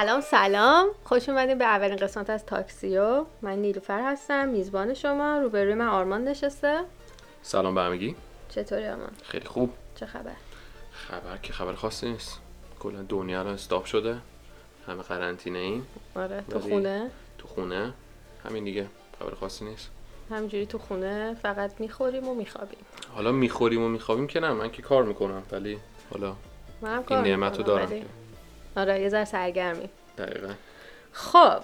سلام سلام. خوش اومدین به اولین قسمت از تاکسیو. من نیلوفر هستم میزبان شما. روبروی من آرمان نشسته. سلام به همگی. چطوری آرمان؟ خیلی خوب. چه خبر؟ خبر که خبر خاصی نیست. کلا دنیا الان استاپ شده. همه قرنطینه این. آره تو خونه؟ تو خونه. همین دیگه خبر خاصی نیست. همجوری تو خونه فقط می‌خوریم و میخوابیم. حالا می‌خوریم و میخوابیم که نه من که کار می‌کنم ولی حالا منم کار این نعمت رو دارم. ولی-. آره یه ذره سرگرمی. دقیقا. خب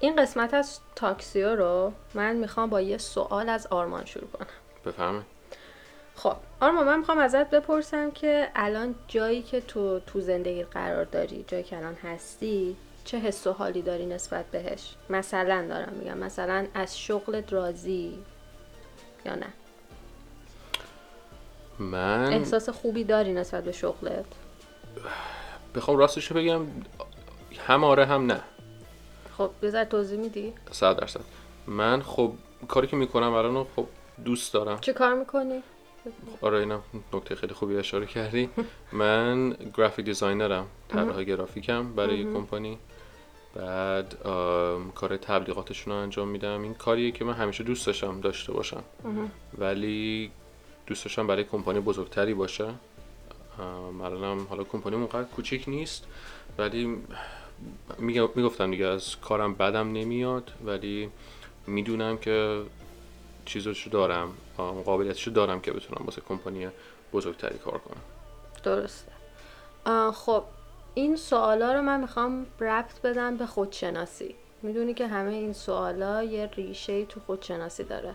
این قسمت از تاکسیو رو من می‌خوام با یه سوال از آرمان شروع کنم. بفهمه خب آرمان من می‌خوام ازت بپرسم که الان جایی که تو تو زندگی قرار داری جایی که الان هستی چه حس و حالی داری نسبت بهش؟ مثلا دارم میگم مثلا از شغلت راضی یا نه؟ من احساس خوبی داری نسبت به شغلت؟ بخوام راستش رو بگم هم آره هم نه. خب بذار توضیح میدی؟ صد درصد. من خب کاری که می‌کنم الان خب دوست دارم. چه کار می‌کنی؟ آره اینم نکته خیلی خوبی اشاره کردی. من گرافیک دیزاینرم طراح گرافیکم برای یه کمپانی. بعد کار تبلیغاتشون رو انجام میدم. این کاریه که من همیشه دوست داشتم داشته باشم. ولی دوست داشتم برای کمپانی بزرگتری باشه. الانم حالا کمپانی اونقدر کوچیک نیست ولی می‌گفتم دیگه از کارم بدم نمیاد ولی می‌دونم که چیزاشو دارم قابلیتشو دارم که بتونم واسه کمپانی بزرگتری کار کنم. درسته. خب این سوالا رو من می‌خوام ربط بدم به خودشناسی. می‌دونی که همه این سوالا یه ریشه تو خودشناسی داره.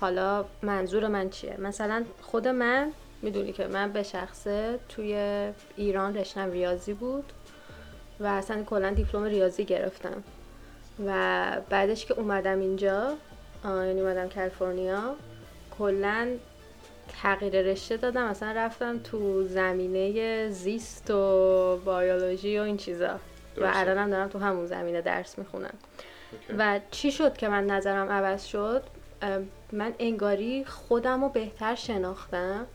حالا منظور من چیه؟ مثلا خود من می‌دونی که من به شخصه توی ایران رشتم ریاضی بود و اصلا کلا دیپلم ریاضی گرفتم. و بعدش که اومدم اینجا یعنی اومدم کالیفرنیا کلا تغییر رشته دادم. اصلا رفتم تو زمینه زیست و بیولوژی و این چیزا. و. الانم دارم تو همون زمینه درس می‌خونم. اوکی. و چی شد که من نظرم عوض شد؟ من انگاری خودم رو بهتر شناختم.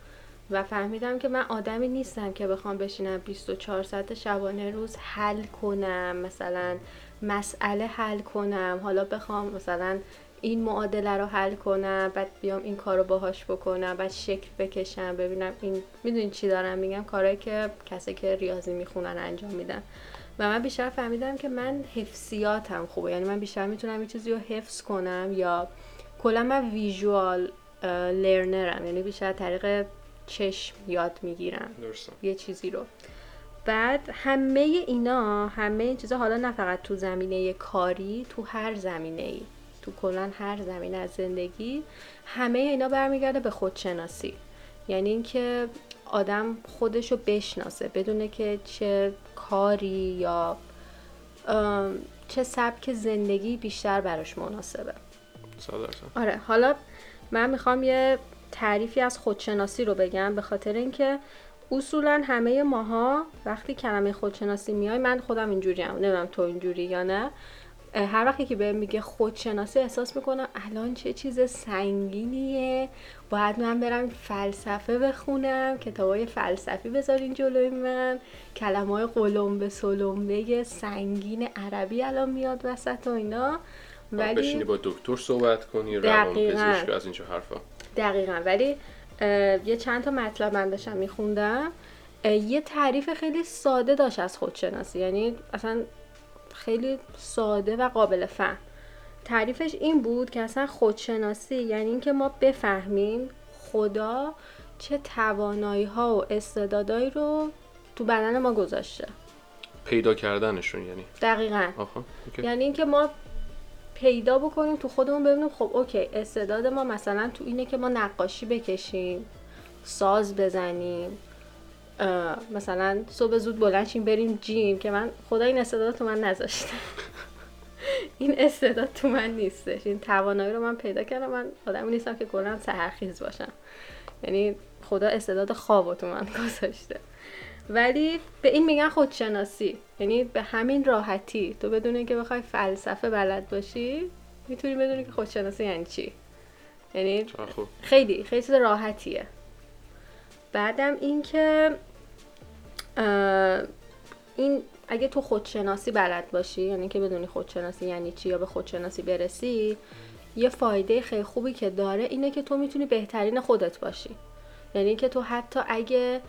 و فهمیدم که من آدمی نیستم که بخوام بشینم 24 ساعت شبانه روز حل کنم مثلا مسئله حل کنم حالا بخوام مثلا این معادله رو حل کنم بعد بیام این کار رو باهاش بکنم بعد شکل بکشم ببینم این می‌دونین چی دارم میگم؟ کارهایی که کسی که ریاضی می‌خونن انجام میدن. و من بیشتر فهمیدم که من حفظیاتم خوبه. یعنی من بیشتر می‌تونم یه چیزی رو حفظ کنم یا کلا من ویژوال لرنرم یعنی بیشتر طریق چشم یاد می‌گیرم. یه چیزی رو. بعد همه اینا همه این چیزا حالا نه فقط تو زمینه کاری تو هر زمینه ای تو کلا هر زمینه از زندگی همه اینا برمیگرده به خودشناسی. یعنی اینکه آدم خودشو بشناسه بدونه که چه کاری یا چه سبک زندگی بیشتر براش مناسبه. آره حالا من می‌خوام یه تعریفی از خودشناسی رو بگم به خاطر اینکه اصولا همه ماها وقتی کلمه خودشناسی میای من خودم اینجوری هم نمی‌دونم تو اینجوری یا نه هر وقتی که بهم میگه خودشناسی احساس می‌کنم الان چه چیز سنگینیه باید من برم فلسفه بخونم کتابای فلسفی بذارین جلوی من کلمه های قلمبه سلمبه سنگین عربی الان میاد وسط و اینا ولی بشینی با دکتر صحبت کنی روان. پزشک از اینجور حرفا دقیقا. ولی یه چند تا مطلب من داشتم میخوندم. یه تعریف خیلی ساده داشت از خودشناسی. یعنی اصلا خیلی ساده و قابل فهم. تعریفش این بود که اصلا خودشناسی یعنی اینکه ما بفهمیم خدا چه توانایی ها و استعدادایی رو تو بدن ما گذاشته. پیدا کردنشون یعنی. دقیقا. اوکی. یعنی اینکه ما پیدا بکنیم تو خودمون ببینیم خب اوکی استعداد ما مثلا تو اینه که ما نقاشی بکشیم ساز بزنیم مثلا صبح زود بلند شیم بریم جیم که من خدا این استعداد تو من نذاشته. این استعداد تو من نیستش. این توانایی رو من پیدا کردم. من آدمی نیستم که کلا سحرخیز باشم. یعنی خدا استعداد خواب تو من گذاشته. ولی به این میگن خودشناسی. یعنی به همین راحتی. تو بدون اینکه بخوای فلسفه بلد باشی می‌تونی بدونی که خودشناسی یعنی چی. یعنی خیلی خیلی چیز راحتیه. بعدم اینکه این اگه تو خودشناسی بلد باشی یعنی که بدونی خودشناسی یعنی چی یا به خودشناسی برسی یه فایده خیلی خوبی که داره اینه که تو می‌تونی بهترین خودت باشی. یعنی که تو حتی اگه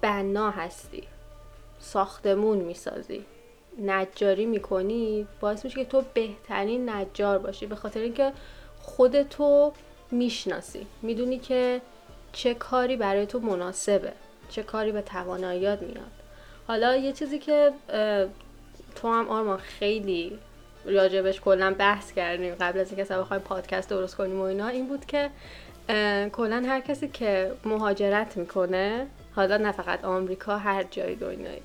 بنا هستی. ساختمون می‌سازی. نجاری می‌کنی باعث میشه که تو بهترین نجار باشی. به خاطر اینکه خودتو می‌شناسی. می‌دونی که چه کاری برای تو مناسبه. چه کاری به تواناییات میاد. حالا یه چیزی که تو هم آرمان خیلی راجبش کلا بحث کردیم قبل از اینکه بخوایم پادکست درست کنیم و اینا این بود که کلا هر کسی که مهاجرت می‌کنه حالا نه فقط آمریکا هر جای دنیایی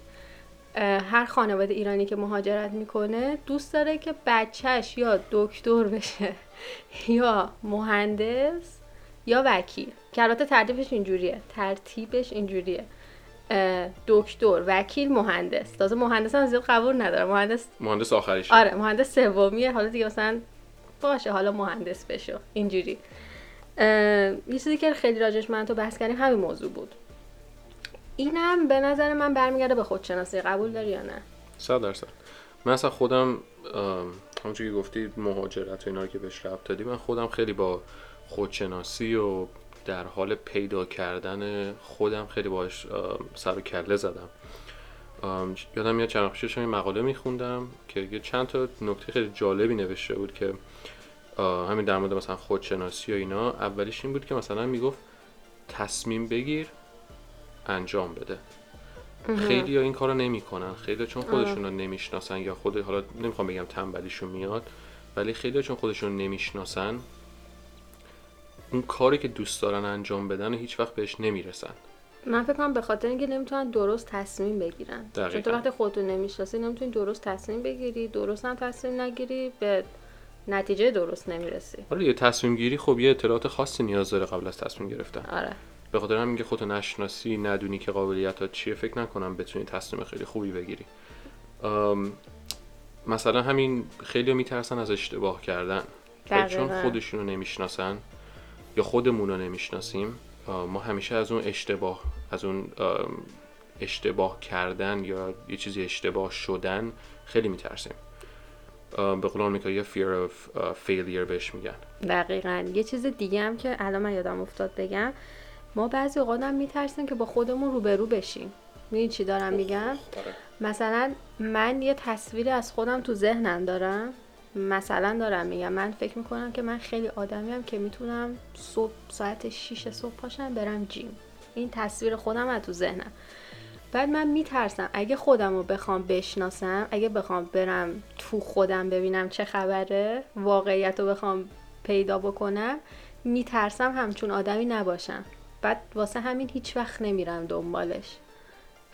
هر خانواده ایرانی که مهاجرت می‌کنه دوست داره که بچهش یا دکتر بشه یا مهندس یا وکیل. که البته ترتیبش اینجوریه ترتیبش اینجوریه. دکتر وکیل مهندس. تازه مهندس هم زیاد قبول نداره. مهندس مهندس آخریش آره مهندس سومیه. حالا دیگه مثلا باشه حالا مهندس بشو اینجوری. یه چیزی که خیلی راجش من تو بحث کردیم همین موضوع بود. اینم به نظر من برمیگرده به خودشناسی. قبول داری یا نه؟ صد درصد. من اصلا خودم همونجوری که گفتی مهاجرت و اینا رو که بهش ربط دادی من خودم خیلی با خودشناسی و در حال پیدا کردن خودم خیلی باش سر و کله زدم. یادم میاد چند پیشش این مقاله میخوندم که یه چند تا نکته خیلی جالبی نوشته بود که همین در مورد مثلا خودشناسی و اینا. اولیش این بود که مثلا می‌گفت تصمیم بگیر انجام بده. خیلی ها این کارو نمی‌کنن. خیلی چون خودشون رو نمی‌شناسن یا خود حالا نمی‌خوام بگم تنبلیشون میاد ولی خیلی چون خودشون نمی‌شناسن اون کاری که دوست دارن انجام بدن و هیچ وقت بهش نمی‌رسن. من فکر کنم به خاطر اینکه نمی‌تونن درست تصمیم بگیرن. چون تو وقتی خودتو نمی‌شناسی نمی‌تونی درست تصمیم بگیری درست هم تصمیم نگیری به نتیجه درست نمی‌رسی. آره یه تصمیم گیری خب یه اطلاعات خاصی نیاز داره قبل از تصمیم گرفتن. آره. به خاطر همین که خودتو نشناسی ندونی که قابلیتات چیه فکر نکنم بتونی تصمیم خیلی خوبی بگیری. مثلا همین خیلی میترسن از اشتباه کردن. چون خودشونو نمی‌شناسن یا خودمون رو نمی‌شناسیم ما همیشه از اون اشتباه از اون اشتباه کردن یا یه چیزی اشتباه شدن خیلی میترسیم. به قول آمریکا یه fear of failure بهش میگن. دقیقا. یه چیز دیگه هم که الان من یادم افتاد بگم ما بعضی اوقات هم میترسیم که با خودمون روبرو بشیم. می‌دونی چی دارم میگم؟ آره. مثلا من یه تصویری از خودم تو ذهنم دارم. مثلا دارم میگم من فکر می‌کنم که من خیلی آدمیم که می‌تونم صبح ساعت 6 صبح پاشم برم جیم. این تصویر خودم از تو ذهنم. بعد من میترسم اگه خودم رو بخوام بشناسم اگه بخوام برم تو خودم ببینم چه خبره واقعیت رو بخوام پیدا بکنم میترسم همچون آدمی نباشم. بعد واسه همین هیچ وقت نمیرم دنبالش.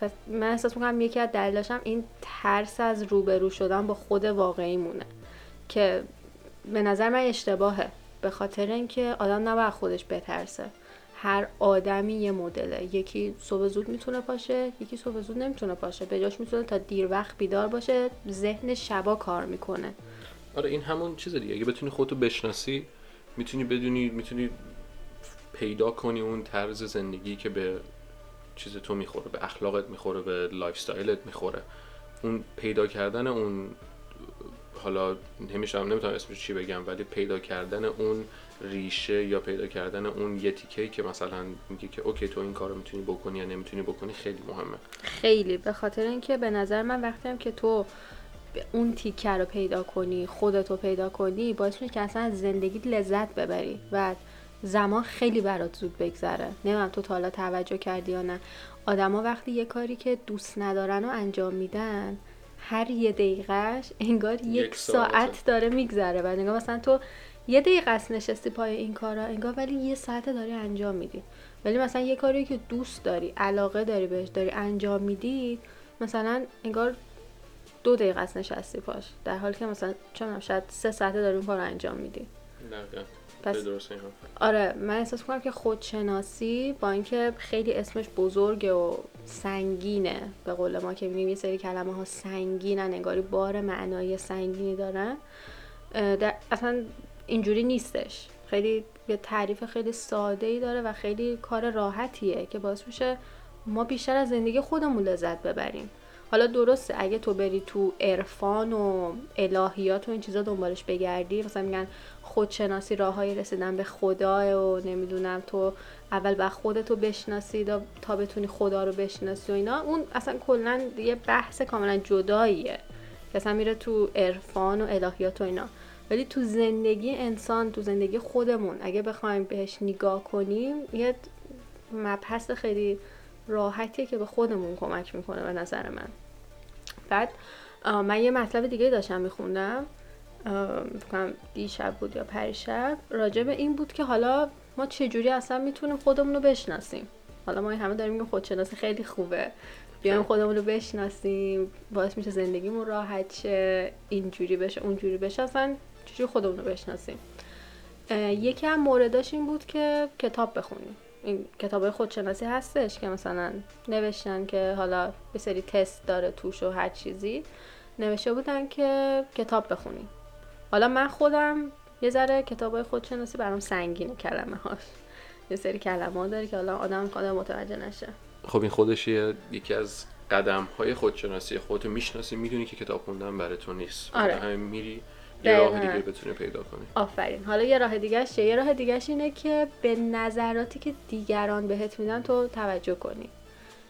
پس من احساس می‌کنم یکی از دلیلاشم این ترس از روبرو شدن با خود واقعی مونه که به نظر من اشتباهه. به خاطر اینکه آدم نباید خودش بترسه. هر آدمی یه مدله. یکی صبح زود می‌تونه پاشه یکی صبح زود نمی‌تونه پاشه. به جاش می‌تونه تا دیر وقت بیدار باشه ذهن شبا کار می‌کنه. آره این همون چیز دیگه. اگه بتونی خودتو بشناسی می‌تونی بدونی می‌تونی پیدا کنی اون طرز زندگی که به چیز تو می‌خوره به اخلاقت می‌خوره به lifestyle ت می‌خوره. اون پیدا کردن اون حالا نمیشم نمی‌تونم اسمش چی بگم ولی پیدا کردن اون ریشه یا پیدا کردن اون یه تیکه که مثلا میگه که okay تو این کارو می‌تونی بکنی یا نمی‌تونی بکنی خیلی مهمه. خیلی. به خاطر اینکه به نظر من وقتی هم که تو اون تیکه رو پیدا کنی خودتو پیدا کنی باعث میشه که اصلا از زندگی لذت ببری. و زمان خیلی برات زود بگذره. نمی‌دونم تو تا حالا توجه کردی یا نه. آدما وقتی یه کاری که دوست ندارن و انجام میدن هر یه دقیقهش انگار یک, ساعت داره میگذره. و انگار مثلا تو یه دقیقه است نشستی پای این کارا انگار ولی یه ساعت داری انجام میدی. ولی مثلا یه کاری که دوست داری علاقه داری بهش داری انجام میدی مثلا انگار دو دقیقه است نشستی پاش. در حالی که مثلا چون شاید سه ساعته داری اون کار انجام میدی. پس آره من احساس کنم که خودشناسی با اینکه خیلی اسمش بزرگه و سنگینه به قول ما که میگیم یه سری کلمه ها سنگینن انگاری بار معنایی سنگینی دارن. اصلا اینجوری نیستش. خیلی یه تعریف خیلی ساده ای داره و خیلی کار راحتیه که باعث میشه ما بیشتر از زندگی خودمون لذت ببریم. حالا درسته اگه تو بری تو عرفان و الهیات و این چیزا دنبالش بگردی مثلا میگن خودشناسی راههای رسیدن به خدا و نمی‌دونم تو اول با خودتو بشناسی تا بتونی خدا رو بشناسی و اینا. اون اصلا کلا یه بحث کاملا جداییه. که اصلا میره تو عرفان و الهیات و اینا. ولی تو زندگی انسان تو زندگی خودمون اگه بخوایم بهش نگاه کنیم یه مبحث خیلی راحتیه که به خودمون کمک می‌کنه به نظر من. بعد من یه مطلب دیگه داشتم میخوندم. بکنم دیشب بود یا پریشب راجع به این بود که حالا ما چجوری اصلا می‌تونیم خودمون رو بشناسیم. حالا ما همه داریم میگیم خودشناسی خیلی خوبه. بیایم خودمون رو بشناسیم باعث میشه زندگیمون راحت شه اینجوری بشه اونجوری بشه اصلا چجوری خودمون رو بشناسیم. یکی هم مورداش این بود که کتاب بخونیم. این کتاب خودشناسی هستش که مثلا نوشتن که حالا به سری تست داره توش و هر چیزی. نوشته بودن که کتاب بخونیم. حالا من خودم یه ذره کتاب خودشناسی برام سنگینه کلمه هاش یه سری کلمه ها داره که حالا آدم خودم متوجه نشه. خب این خودش یکی از قدم های خودشناسی خودتو می‌شناسی می‌دونی که کتاب خوندن برای تو نیست. آره. همین میری یه راه دیگه بتونی پیدا کنی. آفرین. حالا یه راه دیگه یه راه دیگه اینه که به نظراتی که دیگران بهت میدن تو توجه کنی.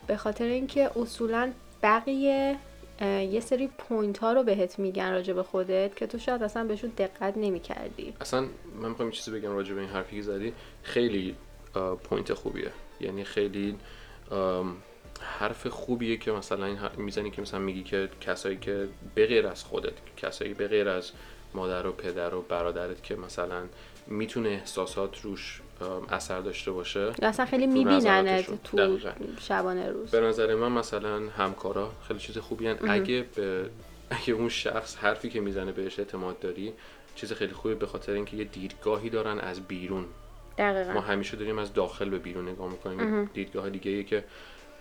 به خاطر اینکه اصولا بقیه یه سری point ها رو بهت میگن راجع به خودت که تو شاید اصلا بهشون دقت نمی کردی اصلا من می‌خوام چیزی بگم راجع به این حرفی که زدی. خیلی point خوبیه. یعنی خیلی حرف خوبیه که مثلا این می‌زنی که مثلا میگی که کسایی که بغیر از خودت کسایی بغیر از مادر و پدر و برادرت که مثلا می‌تونه احساسات روش اثر داشته باشه؟ اصلا خیلی می‌بینن تو شبانه روز. به نظر من مثلا همکارا خیلی چیز خوبی هن. اگه به اگه اون شخص حرفی که می‌زنه بهش اعتماد داری چیز خیلی خوبی به خاطر اینکه یه دیدگاهی دارن از بیرون. دقیقا. ما همیشه داریم از داخل به بیرون نگاه می‌کنیم. دیدگاه دیگه ای که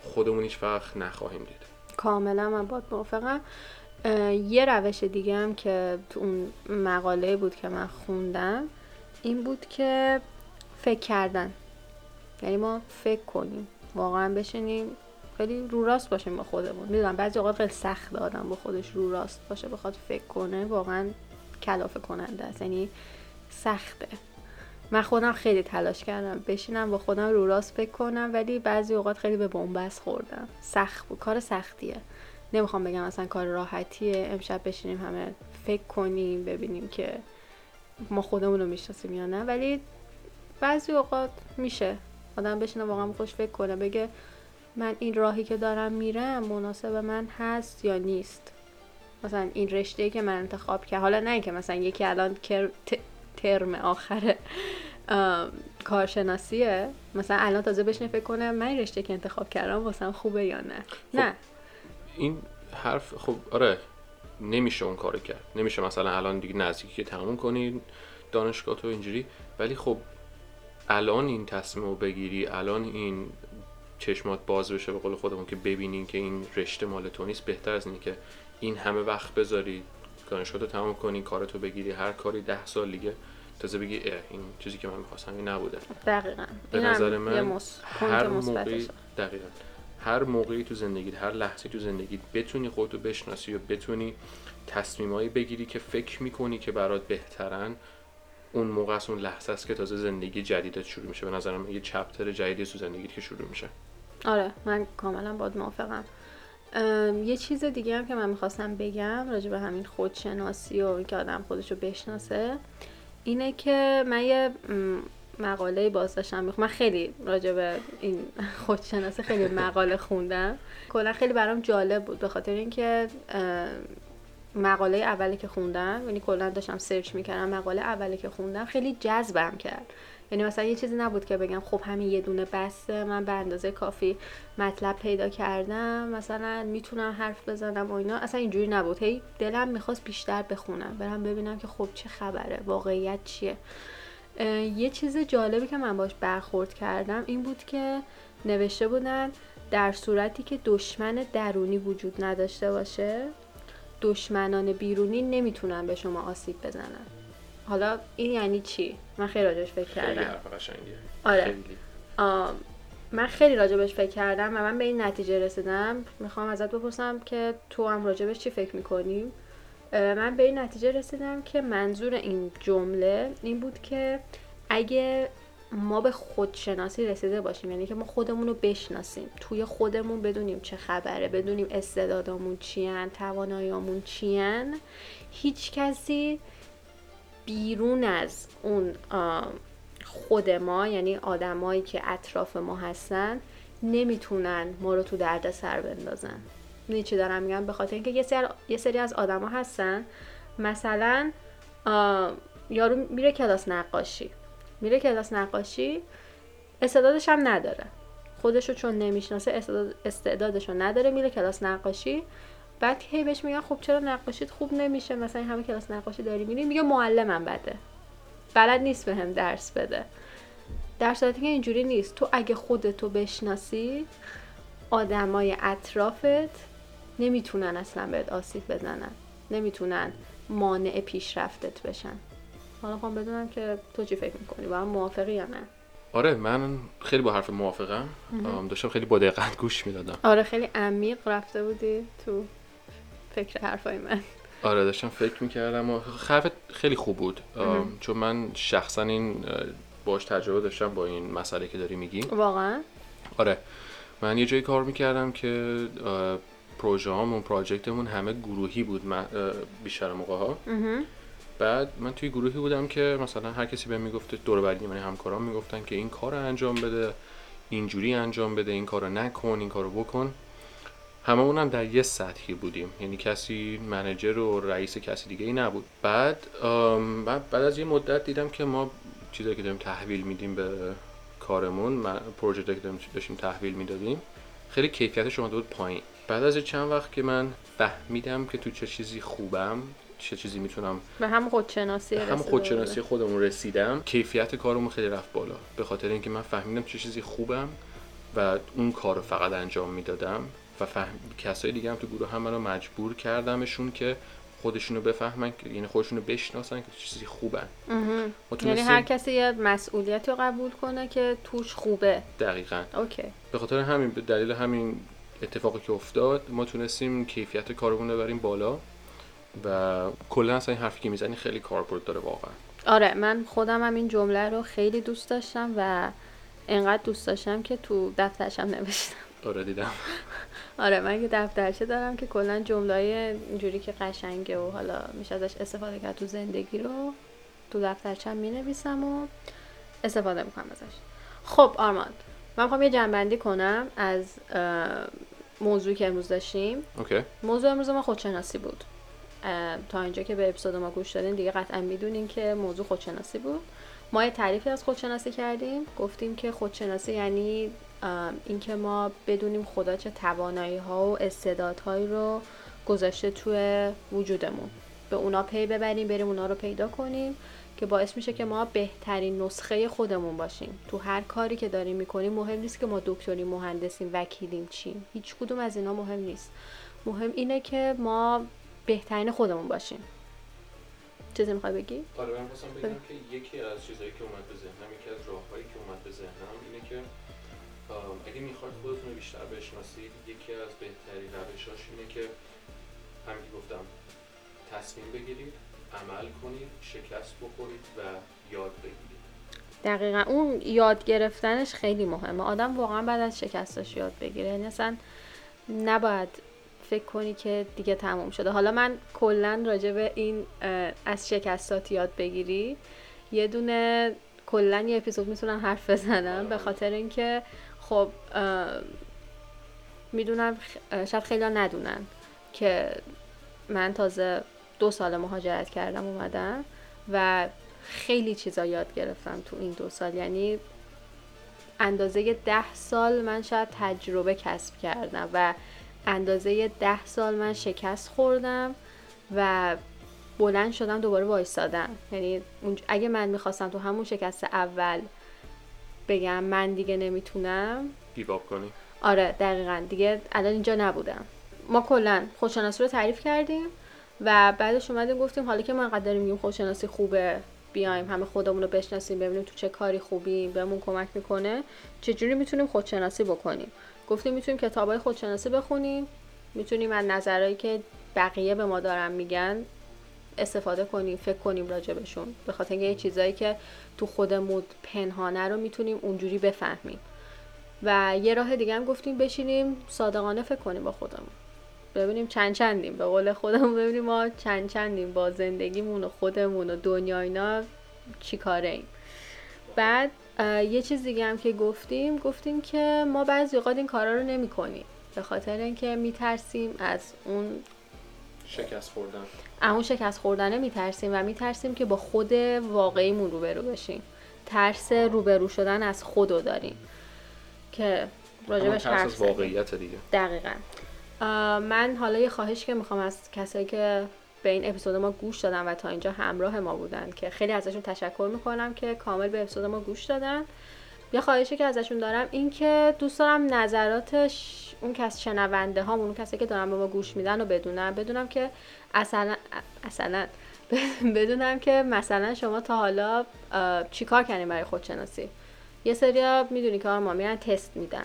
خودمون هیچ وقت نخواهیم دید. کاملا من باید موافقم. یه روش دیگه هم که تو اون مقاله بود که من خوندم. این بود که فکر کردن. یعنی ما فکر کنیم. واقعا بشینیم. خیلی رو راست باشیم با خودمون. می‌دونم بعضی اوقات خیلی سخت آدم با خودش رو راست باشه بخواد فکر کنه. واقعا کلافه کننده است. یعنی سخته. من خودم خیلی تلاش کردم بشینم با خودم رو راست فکر کنم ولی بعضی اوقات خیلی به بنبست خوردم. سخت بود. کار سختیه. نمی‌خوام بگم اصلا کار راحتیه. امشب بشینیم همه فکر کنیم ببینیم که ما خودمون رو می‌شناسیم یا نه ولی بعضی اوقات میشه. آدم بشینه واقعا خوش فکر کنه بگه من این راهی که دارم میرم مناسب من هست یا نیست. مثلا این رشته که من انتخاب کردم حالا نه که مثلا یکی الان ترم آخر کارشناسیه. مثلا الان تازه بشنه فکر کنه من این رشته که انتخاب کردم واسم خوبه یا نه. خب نه. این حرف خب آره. نمیشه اون کار کرد. نمیشه مثلا الان دیگه نزدیکی که تموم کنی دانشگاه تو اینجوری. ولی خب الان این تصمیم رو بگیری الان این چشمات باز بشه به قول خودمون که ببینین که این رشته مال تو نیست. بهتر از اینه که این همه وقت بذاری دانشگاه رو تمام کنی کارتو بگیری هر کاری ده سال دیگه تازه بگی این چیزی که من می‌خواستم این نبوده. دقیقا. به نظر من هر موقعی دقیقا. هر موقعی تو زندگیت هر لحظه تو زندگیت بتونی خودتو بشناسی و بتونی تصمیمایی بگیری که فکر می‌کنی که برات بهترن اون موقع از اون لحظه است که تازه زندگی جدیدت شروع میشه. به نظرم یه چپتر جدیدی تو زندگیت که شروع میشه. آره من کاملا باد موافقم. یه چیز دیگه هم که من می‌خواستم بگم راجع به همین خودشناسی و اینکه آدم خودشو بشناسه اینه که من یه مقاله باز داشتم من خیلی راجع به این خودشناسی خیلی مقاله خوندم. کلا خیلی برام جالب بود به خاطر اینکه مقاله اولی که خوندم یعنی کلا داشتم سرچ می‌کردم مقاله اولی که خوندم خیلی جذبم کرد. یعنی مثلا یه چیزی نبود که بگم خب همین یه دونه بسته من به اندازه کافی مطلب پیدا کردم مثلا می‌تونم حرف بزنم و اینا. اصلا اینجوری نبود. هی دلم می‌خواست بیشتر بخونم برم ببینم که خب چه خبره واقعیت چیه. یه چیز جالبی که من باش برخورد کردم این بود که نوشته بودن در صورتی که دشمن درونی وجود نداشته باشه دشمنان بیرونی نمی‌تونن به شما آسیب بزنن. حالا این یعنی چی؟ من خیلی راجش فکر کردم. خیلی. آره من خیلی راجبش فکر کردم و من به این نتیجه رسیدم. می‌خوام ازت بپرسم که تو هم راجبش چی فکر می‌کنی؟ من به این نتیجه رسیدم که منظور این جمله این بود که اگه ما به خودشناسی رسیده باشیم یعنی که ما خودمون رو بشناسیم توی خودمون بدونیم چه خبره بدونیم استعدادامون چیان تواناییامون چیان هیچ کسی بیرون از اون خود ما یعنی آدمایی که اطراف ما هستن نمی‌تونن ما رو تو درد سر بندازن. می‌دونی چی دارم میگم به خاطر اینکه یه سری, یه سری از آدما هستن. مثلا یارو میره کلاس نقاشی. میره کلاس نقاشی استعدادش هم نداره. خودشو چون نمی‌شناسه استعداد استعدادشو نداره میره کلاس نقاشی. بعد هی بهش میگن خب چرا نقاشیت خوب نمیشه؟ مثلا همه کلاس نقاشی داری میری؟ میگه معلمم بده. بلد نیست به هم درس بده. در صورتی که اینجوری نیست. تو اگه خودتو بشناسی آدمای اطرافت نمی‌تونن اصلا بهت آسیب بزنن. نمی‌تونن مانع پیشرفتت بشن. حالا خواهم بدونم که تو چی فکر می‌کنی؟ با هم موافقی یا نه؟ آره من خیلی با حرف موافقم. داشتم خیلی با دقت گوش می‌دادم. آره خیلی عمیق رفته بودی تو فکر حرفای من. آره داشتم فکر می‌کردم و حرفت خیلی خوب بود. چون من شخصا این باش تجربه داشتم با این مسئله که داری میگی. واقعا؟ آره. من یه جایی کار می‌کردم که پروژه هامون پراجکتمون همه گروهی بود بیشتر موقع ها بعد من توی گروهی بودم که مثلا هر کسی به می‌گفته دور بعدی من همکاران می‌گفتن که این کار رو انجام بده اینجوری انجام بده این کار رو نکن این کار رو بکن. هممون هم در یه سطحی بودیم یعنی کسی منجر و رئیس کسی دیگه ای نبود. بعد بعد از یه مدت دیدم که ما چیزایی که داریم تحویل میدیم به کارمون پروژه که داشتیم تحویل می‌دادیم خیلی کیفیتش اومده بود پایین. بعد از چند وقت که من فهمیدم که تو چه چیزی خوبم چه چیزی می‌تونم به هم خودشناسی هم خودشناسی خودمون رسیدم کیفیت کارمون خیلی رفت بالا. به خاطر اینکه من فهمیدم چه چیزی خوبم و اون کار رو فقط انجام می‌دادم و فهم... کسای دیگه هم تو گروه هم منو مجبور کردمشون که خودشونو بفهمن که یعنی خودشونو بشناسن که چیزی خوبن. یعنی هر کسی یه مسئولیتی رو قبول کنه که توش خوبه. دقیقا. اوکی. به خاطر همین به دلیل همین اتفاقی که افتاد ما تونستیم کیفیت کارمون رو ببریم بالا و کلا اصلا این حرفی که می‌زنی خیلی کاربرد داره واقعا. آره من خودم هم این جمله رو خیلی دوست داشتم و انقدر دوست داشتم که تو دفترشم نوشتم. آره دیدم. آره من یه دفترچه دارم که کلا جمله اینجوری که قشنگه و حالا میشه ازش استفاده کرد تو زندگی رو تو دفترچم می نویسم و استفاده می‌کنم ازش. خب آرماند من می‌خوام یه جنبندی کنم از موضوعی که امروز داشتیم. اوکی. موضوع امروز ما خودشناسی بود. تا اینجا که به اپیزود ما گوش دادین دیگه قطعا می‌دونین که موضوع خودشناسی بود. ما یه تعریفی از خودشناسی کردیم. گفتیم که خودشناسی یعنی اینکه ما بدونیم خدا چه توانایی ها و استعدادهایی رو گذاشته توی وجودمون. به اونا پی ببریم بریم اونا رو پیدا کنیم. که باعث میشه که ما بهترین نسخه خودمون باشیم. تو هر کاری که داریم می‌کنیم مهم نیست که ما دکتری مهندسیم وکیلیم چیم. هیچ کدوم از اینا مهم نیست. مهم اینه که ما بهترین خودمون باشیم. چیزی می‌خوای بگی؟ آره من بگم که یکی از چیزهایی که اومد به ذهنم یکی از راههایی که اومد به ذهنم اینه که اگه می‌خواید خودتون رو بیشتر بشناسید یکی از بهترین روشاش اینه که همین گفتم تصمیم بگیرید. عمل کنید شکست بخورید و یاد بگیرید. دقیقا اون یاد گرفتنش خیلی مهمه. آدم واقعا بعد از شکستش یاد بگیره. یعنی اصلا نباید فکر کنی که دیگه تموم شده. حالا من کلا راجع به این از شکستات یاد بگیری. یه دونه کلا یه اپیزود می‌تونم حرف بزنم. به خاطر اینکه خب می‌دونم شاید خیلی ندونن که من تازه دو سال مهاجرت کردم اومدم و خیلی چیزا یاد گرفتم تو این دو سال. یعنی اندازه ده سال من شاید تجربه کسب کردم و اندازه ده سال من شکست خوردم و بلند شدم دوباره وایستادم. یعنی اگه من می‌خواستم تو همون شکست اول بگم من دیگه نمی‌تونم. گیواب کنی. آره دقیقا. دیگه الان اینجا نبودم. ما کلا خودشناسی رو تعریف کردیم. و بعدش اومدیم گفتیم حالا که ما انقدر داریم میگیم خودشناسی خوبه بیایم همه خودمون رو بشناسیم ببینیم تو چه کاری خوبیم بهمون کمک می‌کنه. چجوری می‌تونیم خودشناسی بکنیم؟ گفتیم می‌تونیم کتابای خودشناسی بخونیم. می‌تونیم از نظرهایی که بقیه به ما دارن میگن استفاده کنیم فکر کنیم راجبشون به خاطر اینکه چیزایی که تو خودمون پنهانه رو می‌تونیم اونجوری بفهمیم. و یه راه دیگه هم گفتیم بشینیم صادقانه فکر کنیم با خودمون. ببینیم چند چندیم. به قول خودمون ببینیم ما چند چندیم با زندگیمون و خودمون و دنیا اینا چی کاره ایم. بعد یه چیز دیگه هم که گفتیم گفتیم که ما بعضی اوقات این کارا رو نمی کنیم. به خاطر اینکه میترسیم از اون شکست خوردن. اون شکست خوردنه میترسیم و میترسیم که با خود واقعیمون روبرو بشیم. ترس روبرو شدن از خودو داریم. که راجبش حرف واقعیت دیگه. دقیقا. من حالا یه خواهش که می‌خوام از کسایی که به این اپیزود ما گوش دادن و تا اینجا همراه ما بودن که خیلی ازشون تشکر می‌کنم که کامل به اپیزود ما گوش دادن. یه خواهشی که ازشون دارم این که دوست دارم نظراتش اون کس شنونده ها اون کسی که دارن به ما گوش میدن و بدونم بدونم که اصلا اصلا بدونم که مثلا شما تا حالا چیکار کردین برای خودشناسی؟ یه سری می‌دونی که ما میرن تست میدن.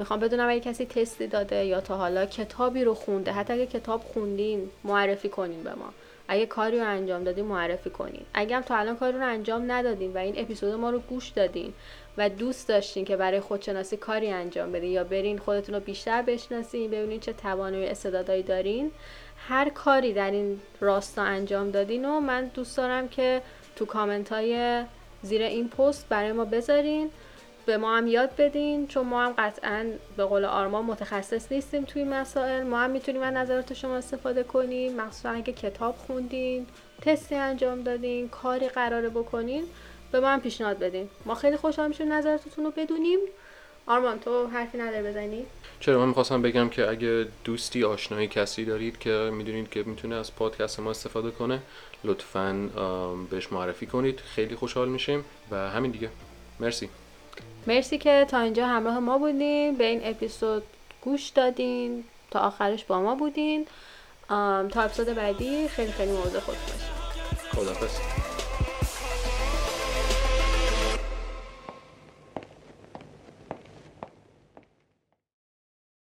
می‌خوام بدونم اگه کسی تستی داده یا تا حالا کتابی رو خونده. حتی اگه کتاب خوندین معرفی کنین به ما. اگه کاری رو انجام دادین معرفی کنین. اگه هم تا الان کاری رو انجام ندادین و این اپیزود ما رو گوش دادین و دوست داشتین که برای خودشناسی کاری انجام بدین یا برین خودتون رو بیشتر بشناسین ببینین چه توانایی استعدادایی دارین هر کاری در این راستا انجام دادین و من دوست دارم که تو کامنت های زیر این پست برای ما بذارین. به ما هم یاد بدین چون ما هم قطعا به قول آرمان متخصص نیستیم توی مسائل. ما هم می‌تونیم از نظرات شما استفاده کنیم. مخصوصا اگه کتاب خوندین تستی انجام دادین کاری قراره بکنین به ما هم پیشنهاد بدین. ما خیلی خوشحال میشیم نظراتتون رو بدونیم. آرمان تو حرفی نداره بزنی؟ چرا؟ من می‌خواستم بگم که اگه دوستی آشنایی کسی دارید که می‌دونید که می‌تونه از پادکست ما استفاده کنه لطفا بهش معرفی کنید. خیلی خوشحال میشیم. و همین دیگه. مرسی. مرسی که تا اینجا همراه ما بودین. به این اپیزود گوش دادین. تا آخرش با ما بودین. تا اپیزود بعدی خیلی خیلی موضوع خود باشید خدافز